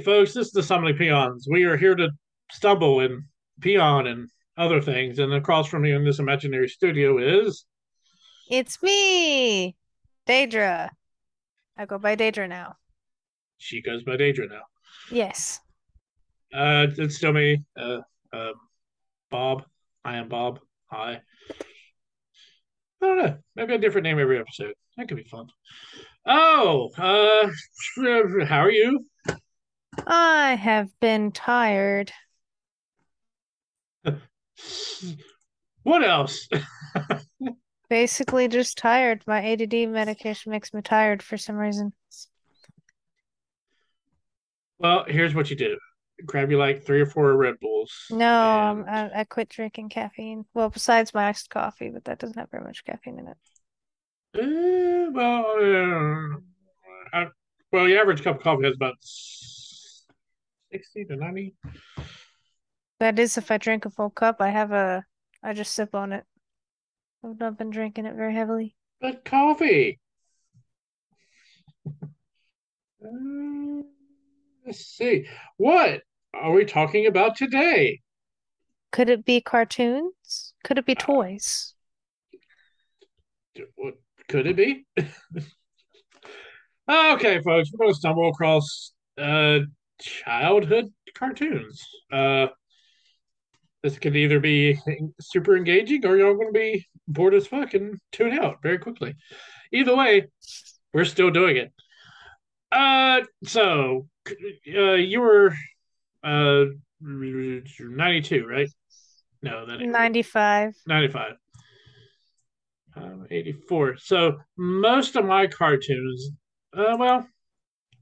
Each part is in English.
Hey, folks, this is the Stumbling Peons. We are here to stumble and peon and other things. And across from me in this imaginary studio is. It's me, Daedra. I go by Daedra now. She goes by Daedra now. Yes. Uh, it's still me, uh, um, Bob. I am Bob. Hi. I don't know. Maybe a different name every episode. That could be fun. Oh, uh, how are you? I have been tired. what else? Basically, just tired. My ADD medication makes me tired for some reason. Well, here's what you do grab you like three or four Red Bulls. No, and... I, I quit drinking caffeine. Well, besides my iced coffee, but that doesn't have very much caffeine in it. Uh, well, uh, I, well, the average cup of coffee has about 60 to 90. That is if I drink a full cup. I have a, I just sip on it. I've not been drinking it very heavily. But coffee. uh, let's see. What are we talking about today? Could it be cartoons? Could it be uh, toys? What could it be? okay, folks, we're going to stumble across uh, childhood cartoons. Uh, this could either be super engaging or you're going to be bored as fuck and tune out very quickly. Either way, we're still doing it. Uh, so uh, you were uh 92, right? No, that 95. 95. Um, 84. So most of my cartoons, uh, well,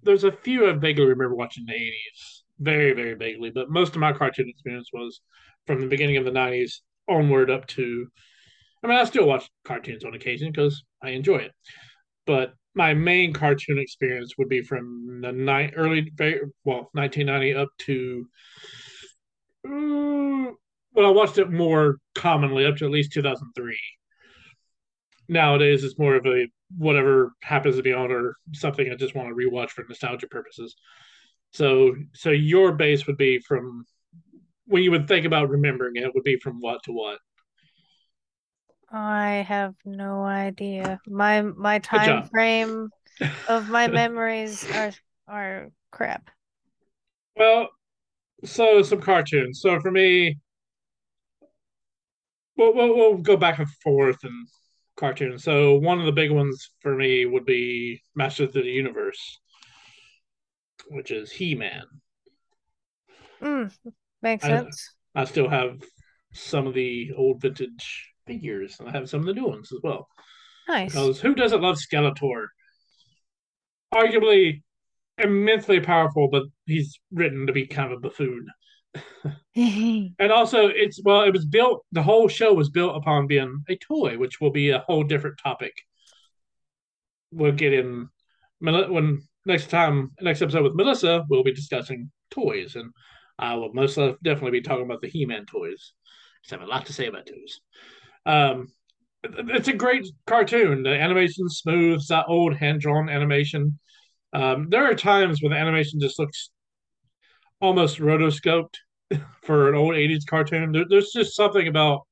there's a few I vaguely remember watching in the 80s, very, very vaguely, but most of my cartoon experience was from the beginning of the 90s onward up to. I mean, I still watch cartoons on occasion because I enjoy it, but my main cartoon experience would be from the ni- early, well, 1990 up to. Uh, well, I watched it more commonly up to at least 2003 nowadays it's more of a whatever happens to be on or something I just want to rewatch for nostalgia purposes. So so your base would be from when you would think about remembering it would be from what to what? I have no idea. My my time frame of my memories are are crap. Well, so some cartoons. So for me, we'll, we'll, we'll go back and forth and cartoons. So one of the big ones for me would be Masters of the Universe, which is He Man. Mm, makes I, sense. I still have some of the old vintage figures, and I have some of the new ones as well. Nice. Because who doesn't love Skeletor? Arguably immensely powerful, but he's written to be kind of a buffoon. and also, it's well, it was built. The whole show was built upon being a toy, which will be a whole different topic. We'll get in when next time, next episode with Melissa, we'll be discussing toys, and I will most definitely be talking about the He-Man toys. I have a lot to say about those. Um, it's a great cartoon. The animation smooth. That old hand-drawn animation. Um, there are times when the animation just looks almost rotoscoped for an old 80s cartoon. There, there's just something about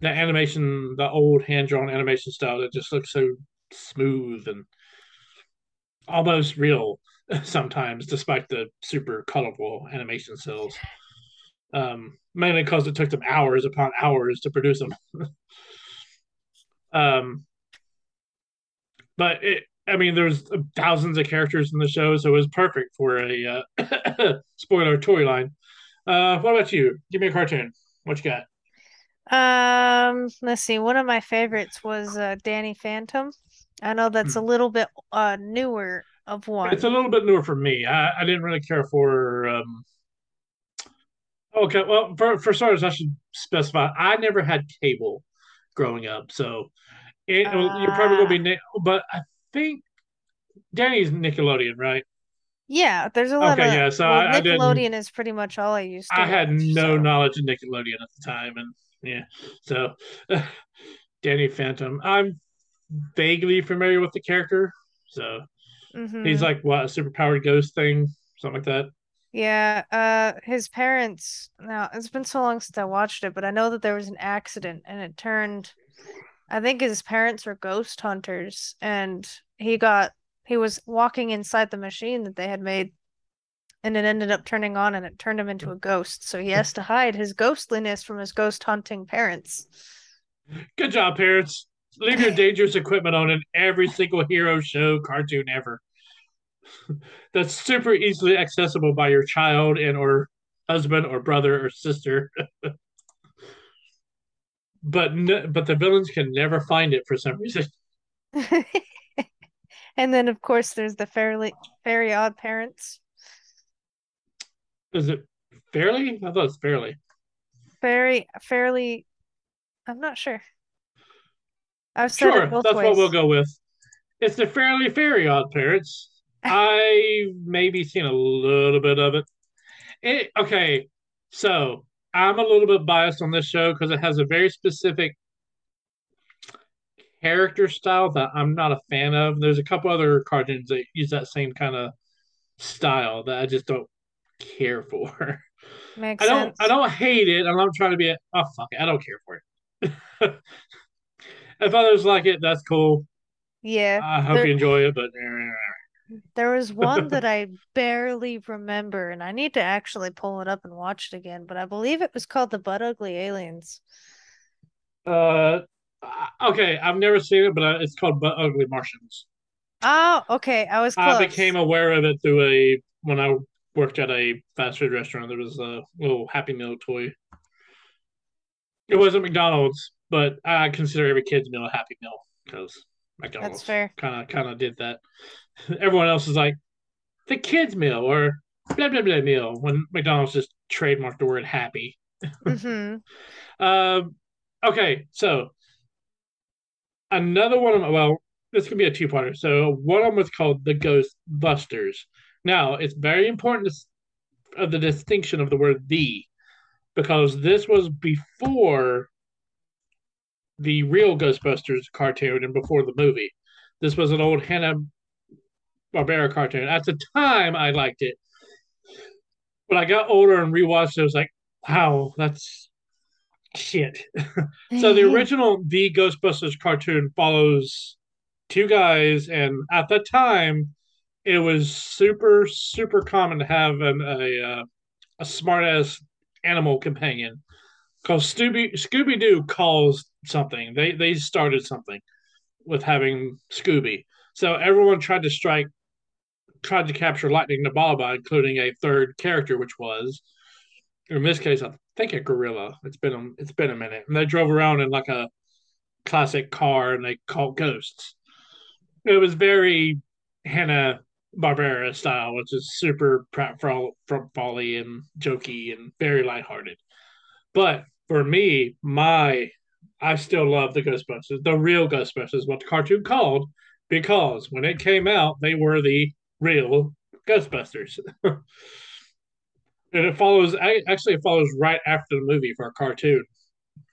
the animation, the old hand drawn animation style that just looks so smooth and almost real sometimes, despite the super colorful animation cels. Um, mainly because it took them hours upon hours to produce them. um, but it, I mean, there's thousands of characters in the show, so it was perfect for a uh, spoiler toy line. Uh, what about you? Give me a cartoon. What you got? Um, let's see. One of my favorites was uh, Danny Phantom. I know that's hmm. a little bit uh newer of one. It's a little bit newer for me. I, I didn't really care for um Okay, well for for starters I should specify I never had cable growing up, so it, uh, you're probably gonna be ah. but I think Danny's Nickelodeon, right? Yeah, there's a lot okay, of yeah. So well, I, Nickelodeon I is pretty much all I used. to I had no so. knowledge of Nickelodeon at the time, and yeah, so Danny Phantom. I'm vaguely familiar with the character, so mm-hmm. he's like what a superpowered ghost thing, something like that. Yeah, uh his parents now it's been so long since I watched it, but I know that there was an accident and it turned I think his parents were ghost hunters and he got he was walking inside the machine that they had made and it ended up turning on and it turned him into a ghost. So he has to hide his ghostliness from his ghost hunting parents. Good job, parents. Leave your dangerous equipment on in every single hero show cartoon ever. That's super easily accessible by your child and or husband or brother or sister. but no, but the villains can never find it for some reason. And then of course there's the fairly very odd parents. Is it fairly? I thought it's fairly. Very fairly I'm not sure. I've said sure, that's ways. what we'll go with. It's the fairly fairy odd parents. I maybe seen a little bit of it. It okay, so I'm a little bit biased on this show because it has a very specific character style that I'm not a fan of. There's a couple other cartoons that use that same kind of style that I just don't care for. Makes I don't sense. I don't hate it, and I'm trying to be a, oh fuck it, I don't care for it. if others like it, that's cool. Yeah. I hope there, you enjoy it, but there was one that I barely remember, and I need to actually pull it up and watch it again. But I believe it was called the Butt Ugly Aliens. Uh, okay, I've never seen it, but uh, it's called Butt Ugly Martians. Oh, okay. I was. Close. I became aware of it through a when I worked at a fast food restaurant. There was a little Happy Meal toy. It wasn't McDonald's, but I consider every kid's meal a Happy Meal because McDonald's kind of kind of did that. Everyone else is like the kids meal or blah blah blah meal when McDonald's just trademarked the word happy. Mm-hmm. um, okay, so another one of my, well, this could be a two parter. So one of them was called the Ghostbusters. Now it's very important to, of the distinction of the word the because this was before the real Ghostbusters cartoon and before the movie. This was an old Hanna Barbera cartoon. At the time, I liked it. When I got older and rewatched it, I was like, wow, that's shit. so the original The Ghostbusters cartoon follows two guys, and at the time, it was super, super common to have an, a uh, a smart ass animal companion. Because Scooby Scooby Doo calls something. They they started something with having Scooby. So everyone tried to strike, tried to capture Lightning Nabalba, including a third character, which was, in this case, I think a gorilla. It's been a, it's been a minute, and they drove around in like a classic car, and they called ghosts. It was very Hanna Barbera style, which is super folly and jokey and very lighthearted. But for me, my I still love the Ghostbusters, the real Ghostbusters, what the cartoon called, because when it came out, they were the real Ghostbusters. and it follows, actually, it follows right after the movie for a cartoon.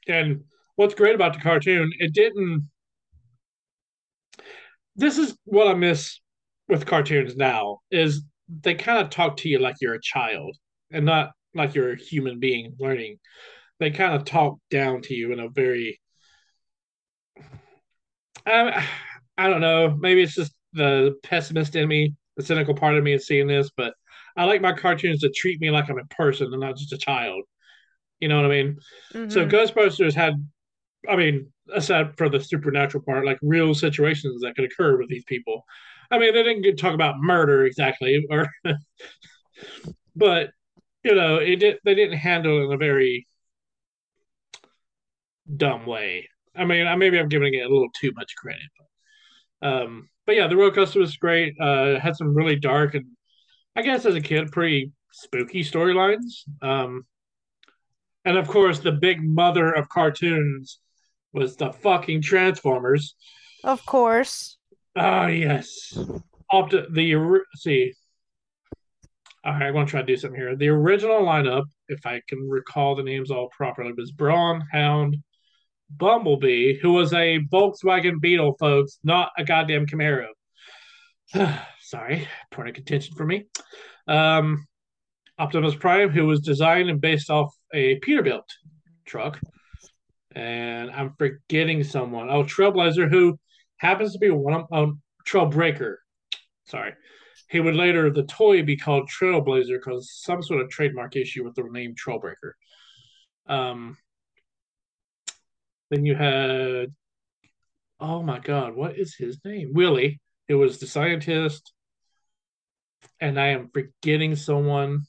And what's great about the cartoon, it didn't. This is what I miss with cartoons now is they kind of talk to you like you're a child and not like you're a human being learning they kind of talk down to you in a very I, I don't know maybe it's just the pessimist in me the cynical part of me is seeing this but i like my cartoons to treat me like i'm a person and not just a child you know what i mean mm-hmm. so ghostbusters had i mean aside for the supernatural part like real situations that could occur with these people i mean they didn't talk about murder exactly or but you know it did they didn't handle it in a very dumb way. I mean, maybe I'm giving it a little too much credit. But, um, but yeah, the roller coaster was great. Uh, had some really dark and I guess as a kid, pretty spooky storylines. Um, and of course, the big mother of cartoons was the fucking Transformers. Of course. Uh, yes. Opti- the see. All right, I'm gonna try to do something here. The original lineup, if I can recall the names all properly, was Brawn, Hound, Bumblebee, who was a Volkswagen Beetle, folks, not a goddamn Camaro. Sorry, point of contention for me. Um, Optimus Prime, who was designed and based off a Peterbilt truck. And I'm forgetting someone. Oh, Trailblazer, who happens to be one of um, Trailbreaker. Sorry. He would later, the toy, be called Trailblazer because some sort of trademark issue with the name Trailbreaker. Um, then you had, oh my God, what is his name? Willie, who was the scientist. And I am forgetting someone.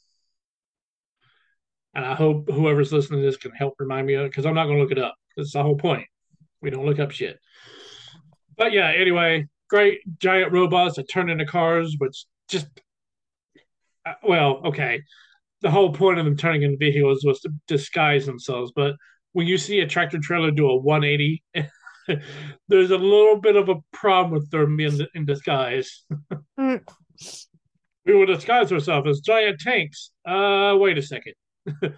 And I hope whoever's listening to this can help remind me of it because I'm not going to look it up. That's the whole point. We don't look up shit. But yeah, anyway, great giant robots that turn into cars, which just, uh, well, okay. The whole point of them turning into vehicles was to disguise themselves. But when you see a tractor trailer do a 180, there's a little bit of a problem with them in, in disguise. mm. We will disguise ourselves as giant tanks. Uh, wait a second. and,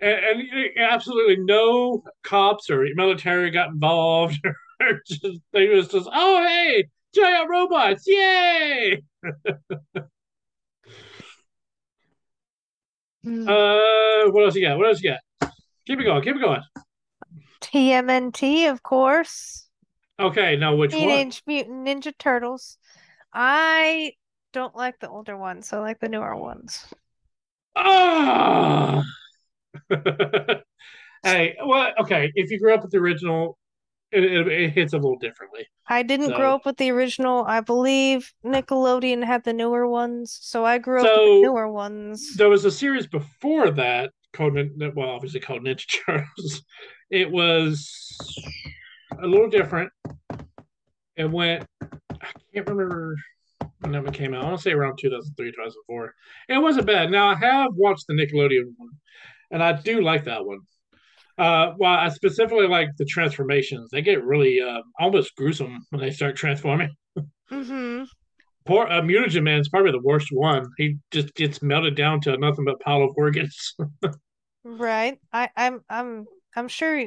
and, absolutely no cops or military got involved. just, they was just, oh hey, giant robots, yay! Hmm. uh, what else you got? What else you got? Keep it going. Keep it going. TMNT, of course. Okay, now which Teenage one? Mutant Ninja Turtles. I don't like the older ones. I like the newer ones. Ah. hey, well, okay. If you grew up with the original, it, it, it hits a little differently. I didn't so. grow up with the original. I believe Nickelodeon had the newer ones, so I grew so, up with the newer ones. There was a series before that called, well, obviously called Ninja Turtles. It was a little different. It went. I can't remember when that one came out. I want to say around 2003, 2004. It wasn't bad. Now I have watched the Nickelodeon one, and I do like that one. Uh, well, I specifically like the transformations. They get really uh, almost gruesome when they start transforming. mm-hmm. Poor uh, Mutagen Man is probably the worst one. He just gets melted down to nothing but pile of organs. right. I, I'm I'm I'm sure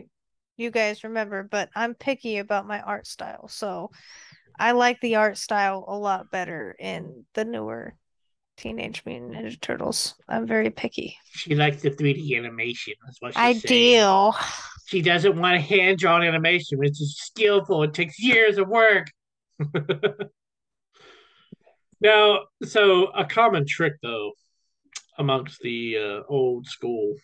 you guys remember, but I'm picky about my art style. So I like the art style a lot better in the newer Teenage Mutant Ninja Turtles. I'm very picky. She likes the 3D animation. That's what she's I saying. do. She doesn't want hand drawn animation, which is skillful. It takes years of work. now, so a common trick though amongst the uh, old school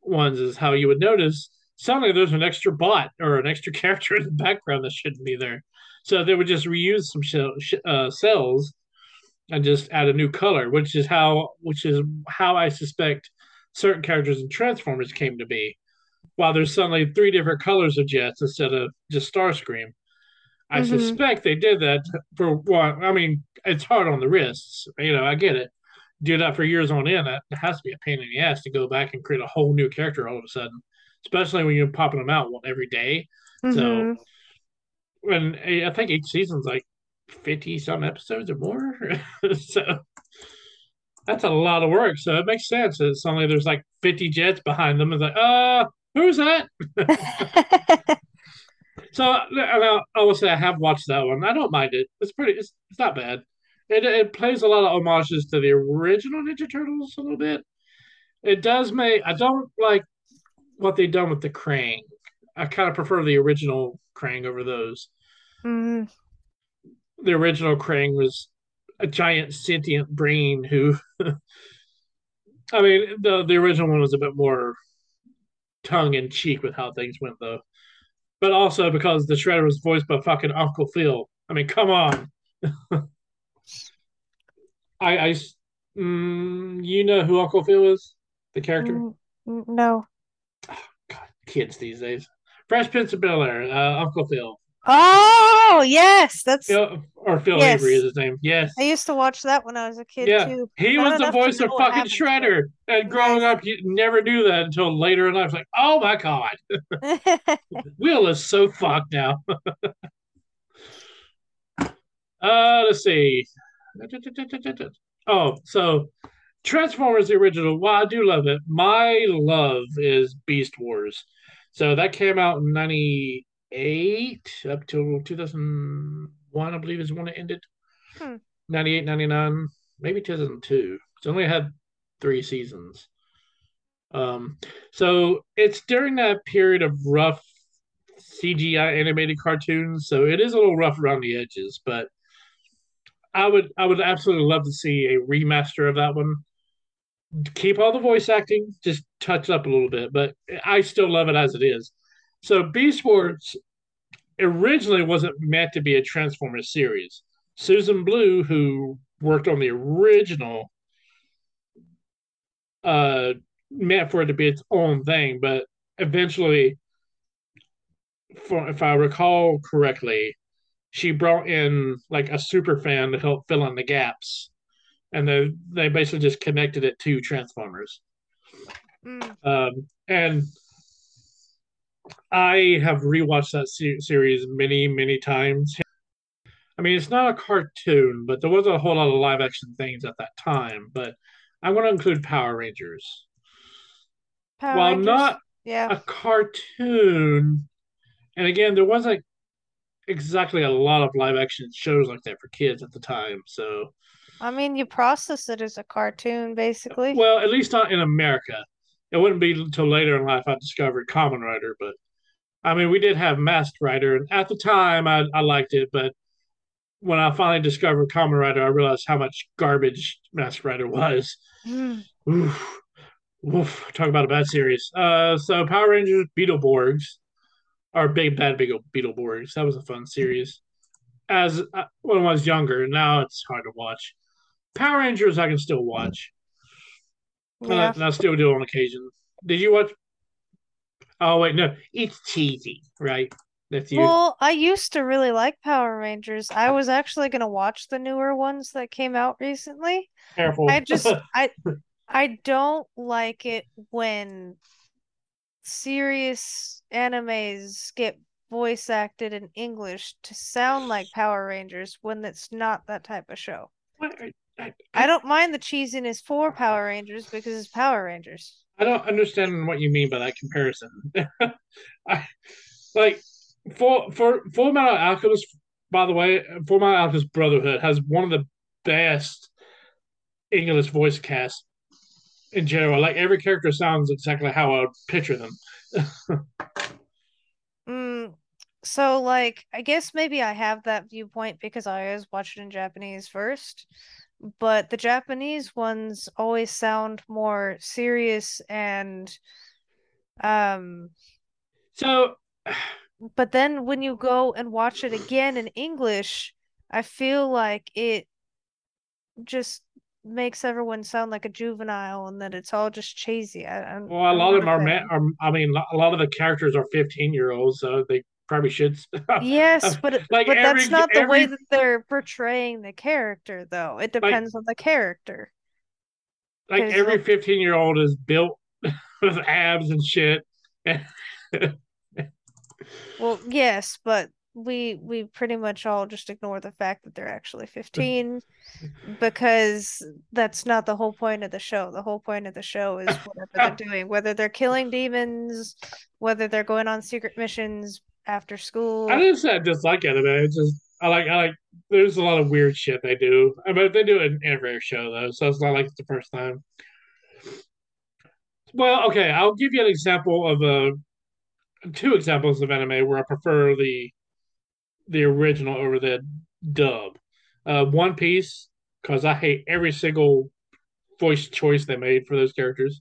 ones is how you would notice suddenly there's an extra bot or an extra character in the background that shouldn't be there. So they would just reuse some sh- uh, cels and just add a new color, which is how which is how I suspect certain characters in Transformers came to be. While there's suddenly three different colors of jets instead of just Starscream. I mm-hmm. suspect they did that for what I mean, it's hard on the wrists. You know, I get it. Do that for years on end. It has to be a pain in the ass to go back and create a whole new character all of a sudden, especially when you're popping them out every day. Mm-hmm. So, and I think each season's like 50 some episodes or more. so that's a lot of work. So it makes sense. It's only there's like 50 jets behind them. It's like, uh, who's that? so I, I will say I have watched that one. I don't mind it. It's pretty, it's, it's not bad. It, it plays a lot of homages to the original Ninja Turtles a little bit. It does make, I don't like what they've done with the Krang. I kind of prefer the original Krang over those. Mm the original Krang was a giant sentient brain who I mean the the original one was a bit more tongue in cheek with how things went though. But also because the Shredder was voiced by fucking Uncle Phil. I mean, come on. I I mm, you know who Uncle Phil is? The character? Mm, no. Oh, God, kids these days. Fresh Prince of Bel Air, uh, Uncle Phil. Oh yes, that's Phil, or Phil yes. Avery is his name. Yes, I used to watch that when I was a kid yeah. too. He Not was the voice of fucking Shredder, and growing up, you never knew that until later in life. Like, oh my god, Will is so fucked now. uh, let's see. Oh, so Transformers the original. Well, I do love it. My love is Beast Wars. So that came out in ninety eight up till 2001, I believe is when it ended. Hmm. 98, 99. maybe 2002. It's only had three seasons. Um, so it's during that period of rough CGI animated cartoons, so it is a little rough around the edges, but I would I would absolutely love to see a remaster of that one. Keep all the voice acting, just touch up a little bit, but I still love it as it is. So Beast Wars originally wasn't meant to be a Transformers series. Susan Blu, who worked on the original, uh, meant for it to be its own thing, but eventually, for, if I recall correctly, she brought in like a super fan to help fill in the gaps, and they they basically just connected it to Transformers. Mm. Um, and I have rewatched that se- series many many times. I mean, it's not a cartoon, but there was a whole lot of live action things at that time. But I want to include Power Rangers. Power While Rangers? not yeah. a cartoon, and again, there wasn't exactly a lot of live action shows like that for kids at the time. So, I mean, you process it as a cartoon, basically. Well, at least not in America. It wouldn't be until later in life I discovered Kamen Rider, but I mean, we did have Masked Rider, and at the time I, I liked it, but when I finally discovered Kamen Rider, I realized how much garbage Masked Rider was. Mm. Oof, oof, talk about a bad series. Uh, so Power Rangers, Beetleborgs, or Big Bad Big Beetleborgs. That was a fun series. As uh, when I was younger, now it's hard to watch. Power Rangers, I can still watch. Uh, yeah. And I, and I still do on occasion. Did you watch? Oh wait, no, it's cheesy, right? That's you. Well, I used to really like Power Rangers. I was actually going to watch the newer ones that came out recently. Careful. I just I I don't like it when serious animes get voice acted in English to sound like Power Rangers when it's not that type of show. I, don't mind the cheesiness for Power Rangers because it's Power Rangers. I don't understand what you mean by that comparison. I like for for Full Metal Alchemist. By the way, Full Metal Alchemist Brotherhood has one of the best English voice cast in general. Like every character sounds exactly how I would picture them. mm, so like I guess maybe I have that viewpoint because I always watch it in Japanese first. But the Japanese ones always sound more serious and um so but then when you go and watch it again in English, I feel like it just makes everyone sound like a juvenile and that it's all just cheesy. I, I'm, well, a lot of them are, are, I mean, a lot of the characters are 15 year olds, so they probably should. yes, um, but like but every, that's not the every, way that they're portraying the character, though. It depends like, on the character. Like every 15 year old is built with abs and shit. well, yes, but we we pretty much all just ignore the fact that they're actually 15 because that's not the whole point of the show the whole point of the show is whatever they're doing whether they're killing demons whether they're going on secret missions after school i didn't say i dislike anime it's just i like i like there's a lot of weird shit they do i mean they do it in every show though so it's not like it's the first time well okay i'll give you an example of a two examples of anime where i prefer the the original over the dub. Uh, One Piece, because I hate every single voice choice they made for those characters.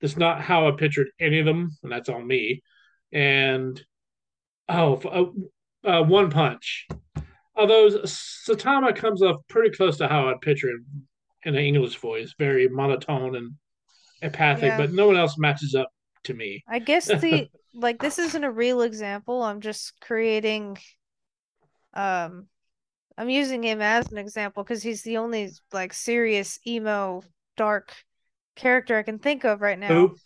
That's not how I pictured any of them, and that's on me. And oh, uh, uh, One Punch. Although Saitama comes off pretty close to how I pictured in an English voice, very monotone and empathic, yeah. but no one else matches up to me. I guess the like this isn't a real example. I'm just creating um i'm using him as an example because he's the only like serious emo dark character i can think of right now Who?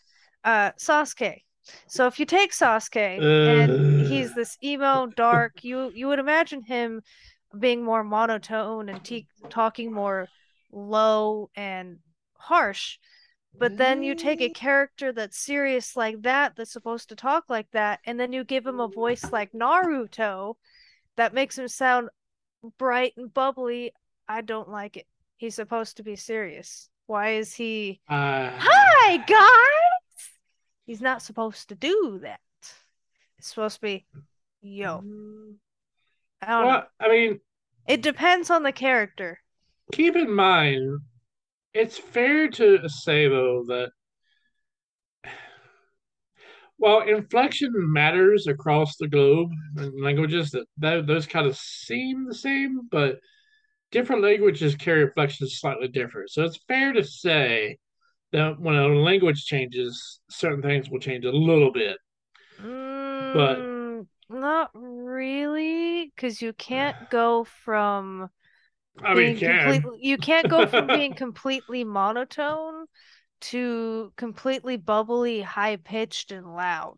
uh sasuke so if you take sasuke uh... and he's this emo dark you you would imagine him being more monotone and te- talking more low and harsh but then you take a character that's serious like that that's supposed to talk like that and then you give him a voice like naruto that makes him sound bright and bubbly, I don't like it. he's supposed to be serious? Why is he Uh, Hi guys? He's not supposed to do that. It's supposed to be yo. I don't know. I mean, It depends on the character. keep in mind, it's fair to say though that while inflection matters across the globe and languages, that, that those kind of seem the same, but different languages carry inflections slightly different. So it's fair to say that when a language changes, certain things will change a little bit. Mm, not really, because you can't go from I mean, can. completely you can't go from being completely monotone to completely bubbly, high pitched and loud.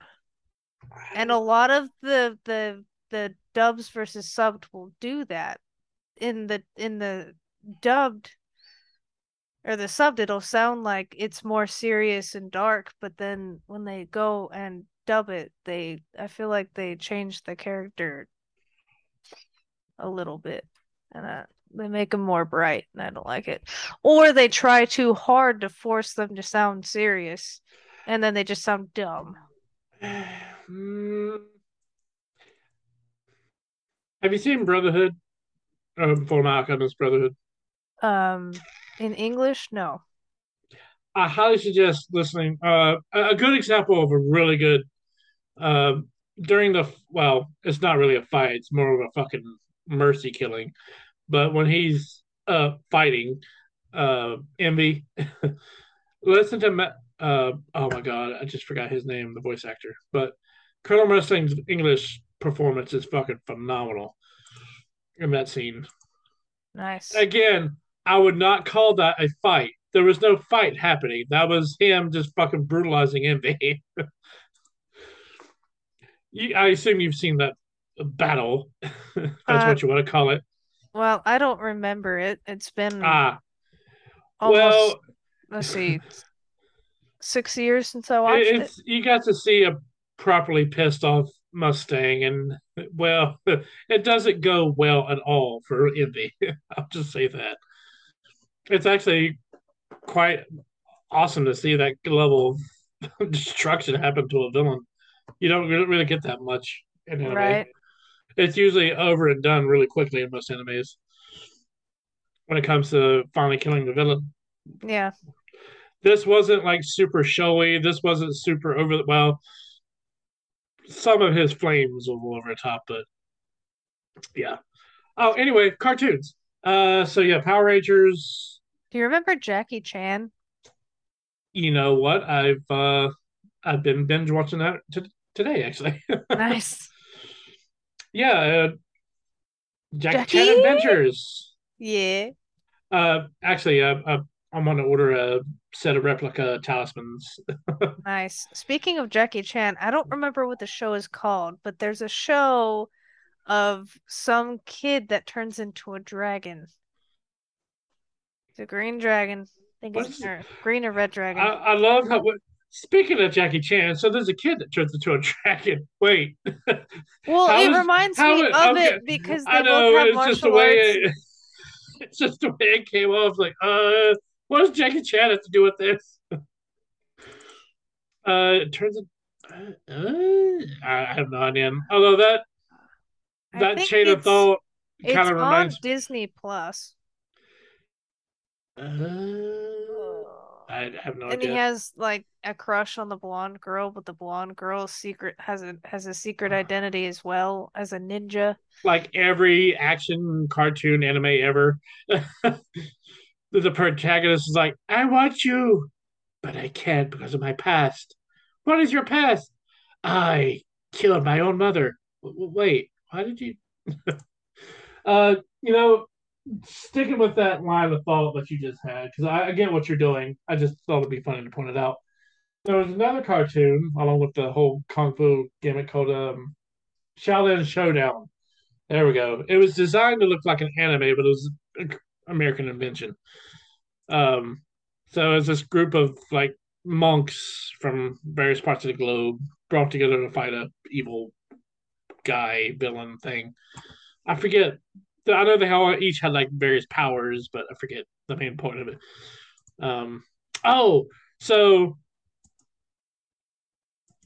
And a lot of the the the dubs versus subbed will do that. In the in the dubbed or the subbed it'll sound like it's more serious and dark, but then when they go and dub it, they I feel like they change the character a little bit. And uh, they make them more bright, and I don't like it. Or they try too hard to force them to sound serious, and then they just sound dumb. Mm. Have you seen Brotherhood? Um, Full Alchemist Brotherhood. Um, in English, no. I highly suggest listening. Uh, a good example of a really good um during the well, it's not really a fight; it's more of a fucking mercy killing. But when he's uh fighting, uh, Envy, listen to Ma- uh oh my god, I just forgot his name, the voice actor. But Colonel Wrestling's English performance is fucking phenomenal in that scene. Nice. Again, I would not call that a fight. There was no fight happening. That was him just fucking brutalizing Envy. you, I assume you've seen that battle. that's Uh, what you want to call it. Well, I don't remember it. It's been Ah, almost well, let's see, six years since I watched it. you got to see a properly pissed off Mustang, and well, it doesn't go well at all for Envy. I'll just say that. It's actually quite awesome to see that level of destruction happen to a villain. You don't really get that much in anime. Right. It's usually over and done really quickly in most animes when it comes to finally killing the villain. Yeah. This wasn't like super showy. This wasn't super over the well. Some of his flames were over the top, but yeah. Oh, anyway, cartoons. Uh, so yeah, Power Rangers. Do you remember Jackie Chan? You know what? I've uh, I've been binge watching that t- today actually. Nice. yeah, uh, Jackie, Jackie? Chan Adventures. Yeah. Uh, actually, uh, uh, I'm going to order a set of replica talismans. Nice. Speaking of Jackie Chan, I don't remember what the show is called, but there's a show of some kid that turns into a dragon. It's a green dragon. I think it's or green or red dragon. I, I love how. Speaking of Jackie Chan, so there's a kid that turns into a dragon. Wait, well, how it is- reminds me is- of okay, it because they I know both have it's just the way arts. it, it's just the way it came off. Like, uh, what does Jackie Chan have to do with this? Uh, it turns. Uh, uh, I have no idea. Although that that chain of thought kind of reminds on. Disney Plus. Uh, I have no idea. and he has like a crush on the blonde girl, but the blonde girl's secret has a has a secret identity as well as a ninja. like every action cartoon anime ever. the protagonist is like, I want you, but I can't because of my past. What is your past? I killed my own mother. W- wait, why did you? uh, you know, sticking with that line of thought that you just had, because I, I get what you're doing. I just thought it'd be funny to point it out. There was another cartoon along with the whole kung fu gimmick called um, Xiaolin Showdown. There we go. It was designed to look like an anime, but it was an American invention. Um, so it's this group of like monks from various parts of the globe brought together to fight a evil guy villain thing. I forget I know they all each had like various powers, but I forget the main point of it. Um, oh, so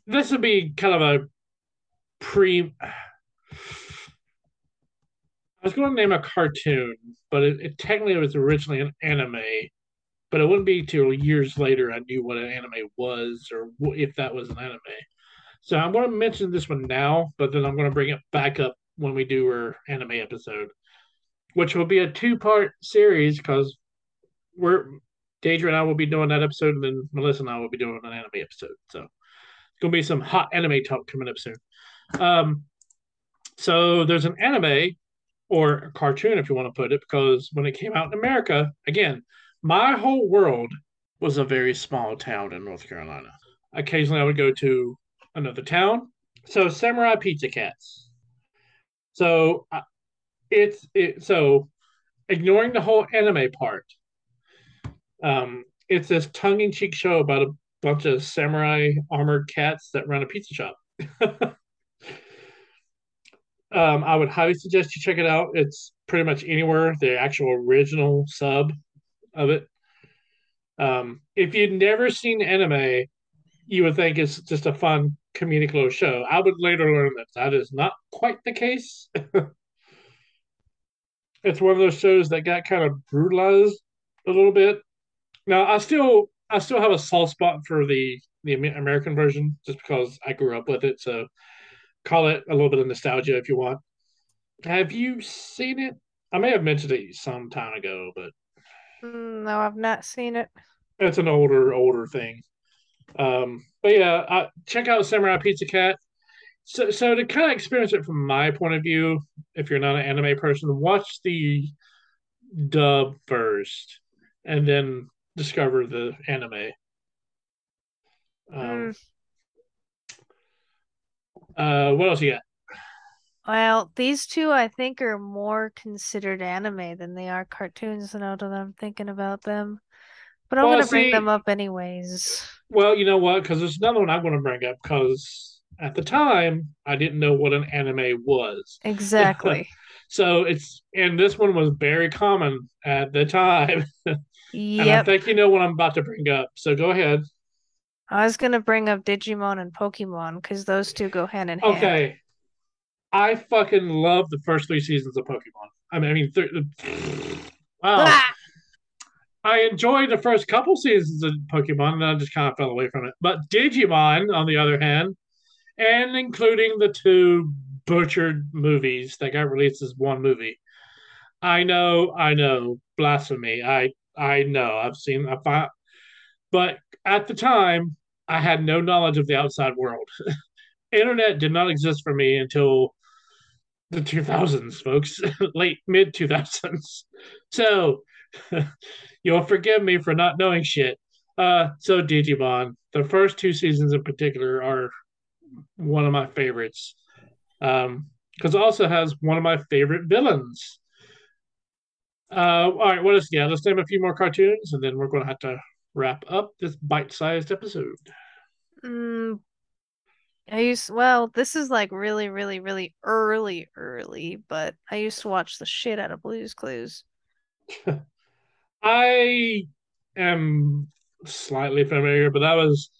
this would be kind of a pre. I was going to name a cartoon, but it, it technically was originally an anime. But it wouldn't be till years later I knew what an anime was or if that was an anime. So I'm going to mention this one now, but then I'm going to bring it back up when we do our anime episode, which will be a two part series because we're Deidre and I will be doing that episode, and then Melissa and I will be doing an anime episode. So it's going to be some hot anime talk coming up soon. Um, so there's an anime or a cartoon, if you want to put it, because when it came out in America, again, my whole world was a very small town in North Carolina. Occasionally, I would go to another town. So, Samurai Pizza Cats. So, uh, it's it. So, ignoring the whole anime part, um, it's this tongue-in-cheek show about a bunch of samurai armored cats that run a pizza shop. um, I would highly suggest you check it out. It's pretty much anywhere the actual original sub of it. Um, if you'd never seen anime, you would think it's just a fun comedic show. I would later learn that that is not quite the case. it's one of those shows that got kind of brutalized a little bit. Now, I still I still have a soft spot for the the American version just because I grew up with it. So call it a little bit of nostalgia if you want. Have you seen it? I may have mentioned it some time ago, but mm, no, I've not seen it. It's an older older thing. Um, but yeah, uh, check out Samurai Pizza Cat. So, so to kind of experience it from my point of view, if you're not an anime person, watch the dub first, and then discover the anime. Um, mm. uh, what else you got? Well, these two I think are more considered anime than they are cartoons now that I'm thinking about them. But I'm well, gonna see, bring them up anyways. Well, you know what? Because there's another one I'm gonna bring up because at the time I didn't know what an anime was. Exactly. so it's and this one was very common at the time. Yep. And I think you know what I'm about to bring up. So go ahead. I was gonna bring up Digimon and Pokemon because those two go hand in hand. Okay. I fucking love the first three seasons of Pokemon. I mean, I mean, th- wow. Ah! I enjoyed the first couple seasons of Pokemon, and I just kind of fell away from it. But Digimon, on the other hand, and including the two butchered movies that got released as one movie. I know, I know, blasphemy. I I know. I've seen. I find, but at the time, I had no knowledge of the outside world. Internet did not exist for me until the 2000s, folks, late mid 2000s. So you'll forgive me for not knowing shit. Uh, so Digimon, the first two seasons in particular are one of my favorites. Um, because it also has one of my favorite villains. Uh, all right, what else? Yeah, let's name a few more cartoons, and then we're going to have to wrap up this bite-sized episode. Mm, I used well, this is like really, really, really early, early, but I used to watch the shit out of Blue's Clues. I am slightly familiar, but that was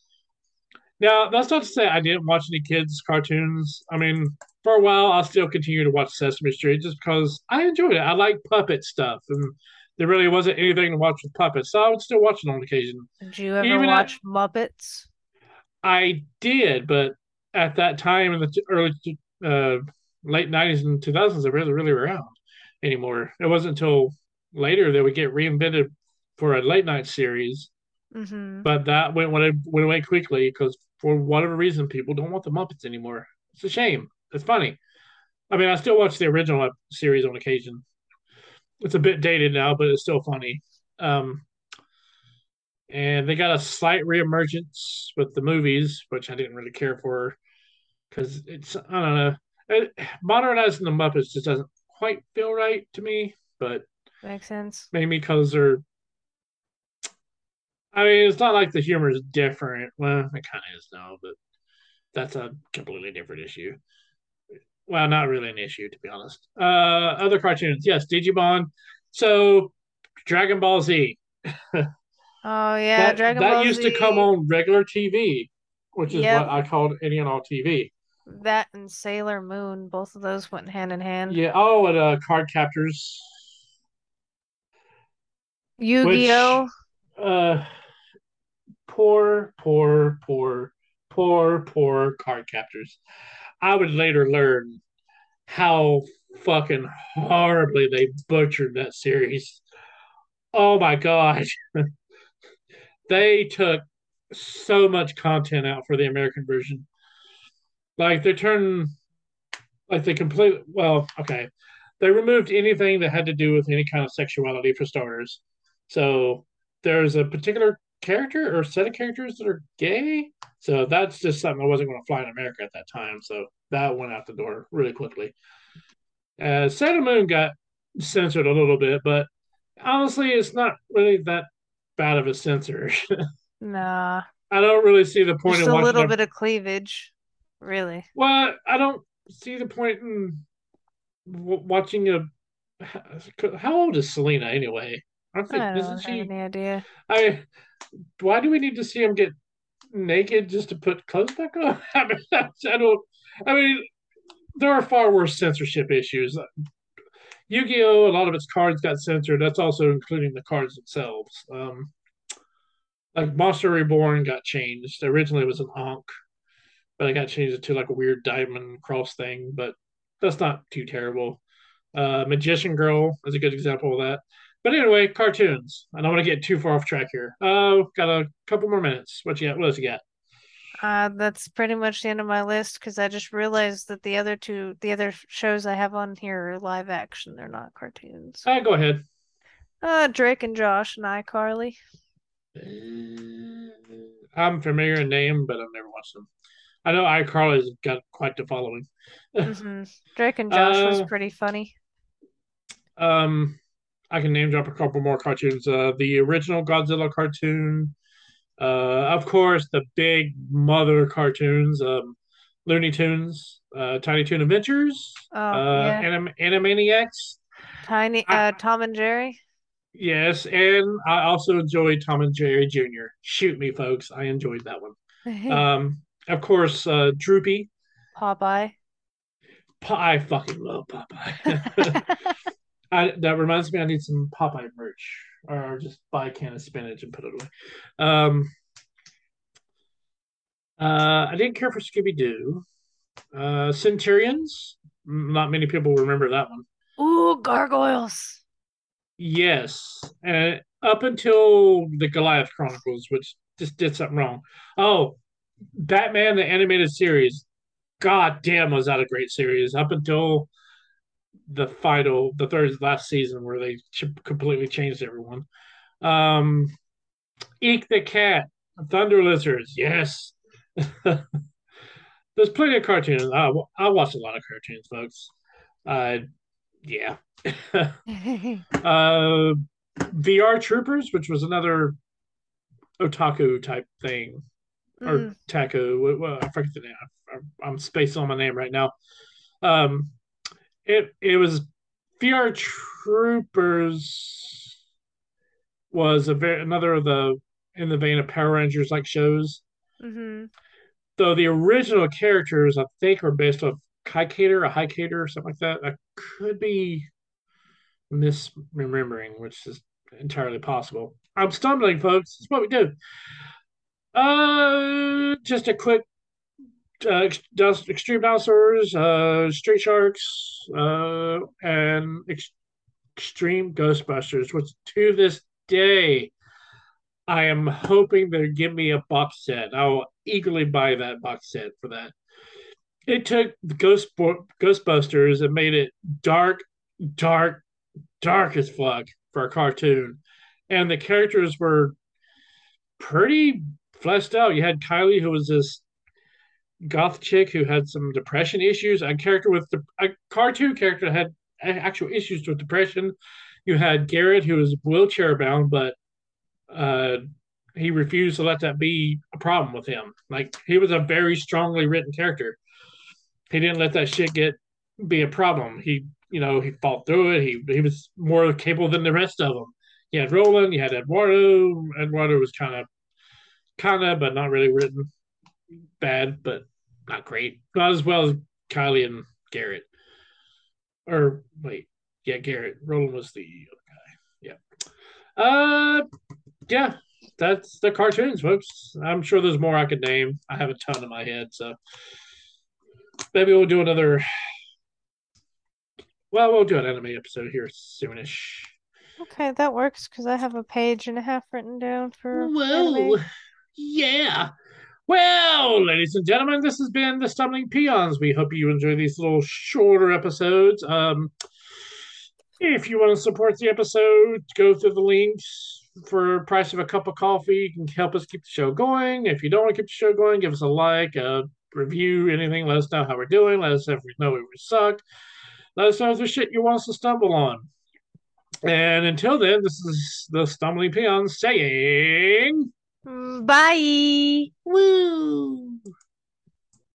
now that's not to say I didn't watch any kids cartoons. I mean, for a while, I'll still continue to watch Sesame Street just because I enjoyed it. I like puppet stuff, and there really wasn't anything to watch with puppets, so I would still watch it on occasion. Did you ever Even watch at, Muppets? I did, but at that time in the early uh, late nineties and two thousands, they really really around anymore. It wasn't until later that would get reinvented for a late night series. Mm-hmm. But that went went went away quickly because for whatever reason, people don't want the Muppets anymore. It's a shame. It's funny. I mean, I still watch the original series on occasion. It's a bit dated now, but it's still funny. Um, and they got a slight reemergence with the movies, which I didn't really care for because it's I don't know. It, modernizing the Muppets just doesn't quite feel right to me, but makes sense. Maybe because they're. I mean, it's not like the humor is different. Well, it kind of is now, but that's a completely different issue. well, not really an issue to be honest. Uh, other cartoons, yes, Digimon. So, Dragon Ball Z. oh yeah, that, Dragon that Ball used Z. to come on regular TV, which is Yep. what I called any and all TV. That and Sailor Moon, both of those went hand in hand. Yeah. Oh, and uh, Card Captors. Yu-Gi-Oh. Uh, poor, poor, poor, poor, poor Cardcaptors. I would later learn how fucking horribly they butchered that series. Oh my god. they took so much content out for the American version. Like they turned like they completely well, okay. They removed anything that had to do with any kind of sexuality for starters. So there's a particular character or set of characters that are gay. So that's just something I wasn't going to fly in America at that time. So that went out the door really quickly. Uh, Sailor Moon got censored a little bit, but honestly, it's not really that bad of a censor. Nah, I don't really see the point just a little a- bit of cleavage, really. Well, I don't see the point in w- watching a. How old is Selena anyway? I don't I think don't have she? any idea. I. Why do we need to see him get naked just to put clothes back on? I mean, I don't. I mean, there are far worse censorship issues. Yu-Gi-Oh! A lot of its cards got censored. That's also including the cards themselves. Um, like Monster Reborn got changed. Originally, it was an Ankh, but I got changed to like a weird diamond cross thing. But that's not too terrible. Uh, Magician Girl is a good example of that. But anyway, cartoons. I don't want to get too far off track here. Uh, got a couple more minutes. What you got? What else you got? Uh, that's pretty much the end of my list because I just realized that the other two, the other shows I have on here are live action. They're not cartoons. Uh, go ahead. Uh, Drake and Josh and iCarly. I'm familiar in name, but I've never watched them. I know iCarly's got quite the following. hmm Drake and Josh was Uh, pretty funny. Um, I can name drop a couple more cartoons. Uh, the original Godzilla cartoon, uh, of course, the big mother cartoons, um, Looney Tunes, uh, Tiny Toon Adventures, Oh, uh, yeah. Anim- Animaniacs. Tiny, I- uh, Tom and Jerry. Yes, and I also enjoyed Tom and Jerry Jr. Shoot me, folks. I enjoyed that one. Um, of course, uh, Droopy. Popeye. I fucking love Popeye. I, that reminds me, I need some Popeye merch, or just buy a can of spinach and put it away. Um, uh, I didn't care for Scooby Doo. Uh, Centurions. Not many people remember that one. Ooh, gargoyles. Yes, and up until the Goliath Chronicles, which just did something wrong. Oh, Batman the animated series. God damn, was that a great series? Up until the final, the third last season, where they ch- completely changed everyone. Um, Eek the Cat, Thunder Lizards. Yes, there's plenty of cartoons. I, I watch a lot of cartoons, folks. Uh, yeah. uh, VR Troopers, which was another otaku type thing, or Mm, taku. Well, I forget the name. I'm, I'm spacing on my name right now. Um, it it was VR Troopers was a very another of the in the vein of Power Rangers like shows. hmm Though the original characters, I think, are based off Kaikater, a Haikater, or something like that. I could be misremembering, which is entirely possible. I'm stumbling, folks. It's what we do. Uh, just a quick uh, dust, extreme dinosaurs, uh, street sharks, uh, and ex- extreme Ghostbusters, which to this day I am hoping they give me a box set. I will eagerly buy that box set for that. It took Ghost Ghostbusters and made it dark, dark, dark as fuck for a cartoon, and the characters were pretty fleshed out. You had Kylie, who was this goth chick who had some depression issues. A character with the a cartoon character had actual issues with depression. You had Garrett, who was wheelchair bound, but uh, he refused to let that be a problem with him. Like he was a very strongly written character. He didn't let that shit get be a problem. He, you know, he fought through it. He he was more capable than the rest of them. You had Roland, you had Eduardo. Eduardo was kind of, kind of, but not really written bad, but not great. Not as well as Kylie and Garrett. Or wait, yeah, Garrett. Roland was the other guy. Yeah. Uh, yeah. That's the cartoons, folks. I'm sure there's more I could name. I have a ton in my head, so maybe we'll do another. Well, we'll do an anime episode here soonish. Okay, that works because I have a page and a half written down for. Whoa, anime. yeah. Well, ladies and gentlemen, this has been the Stumbling Peons. We hope you enjoy these little shorter episodes. Um, if you want to support the episode, go through the links for price of a cup of coffee. You can help us keep the show going. If you don't want to keep the show going, give us a like, a review, anything. Let us know how we're doing. Let us know if we know we suck. Let us know if there's shit you want us to stumble on. And until then, this is the Stumbling Peon saying Bye. Woo.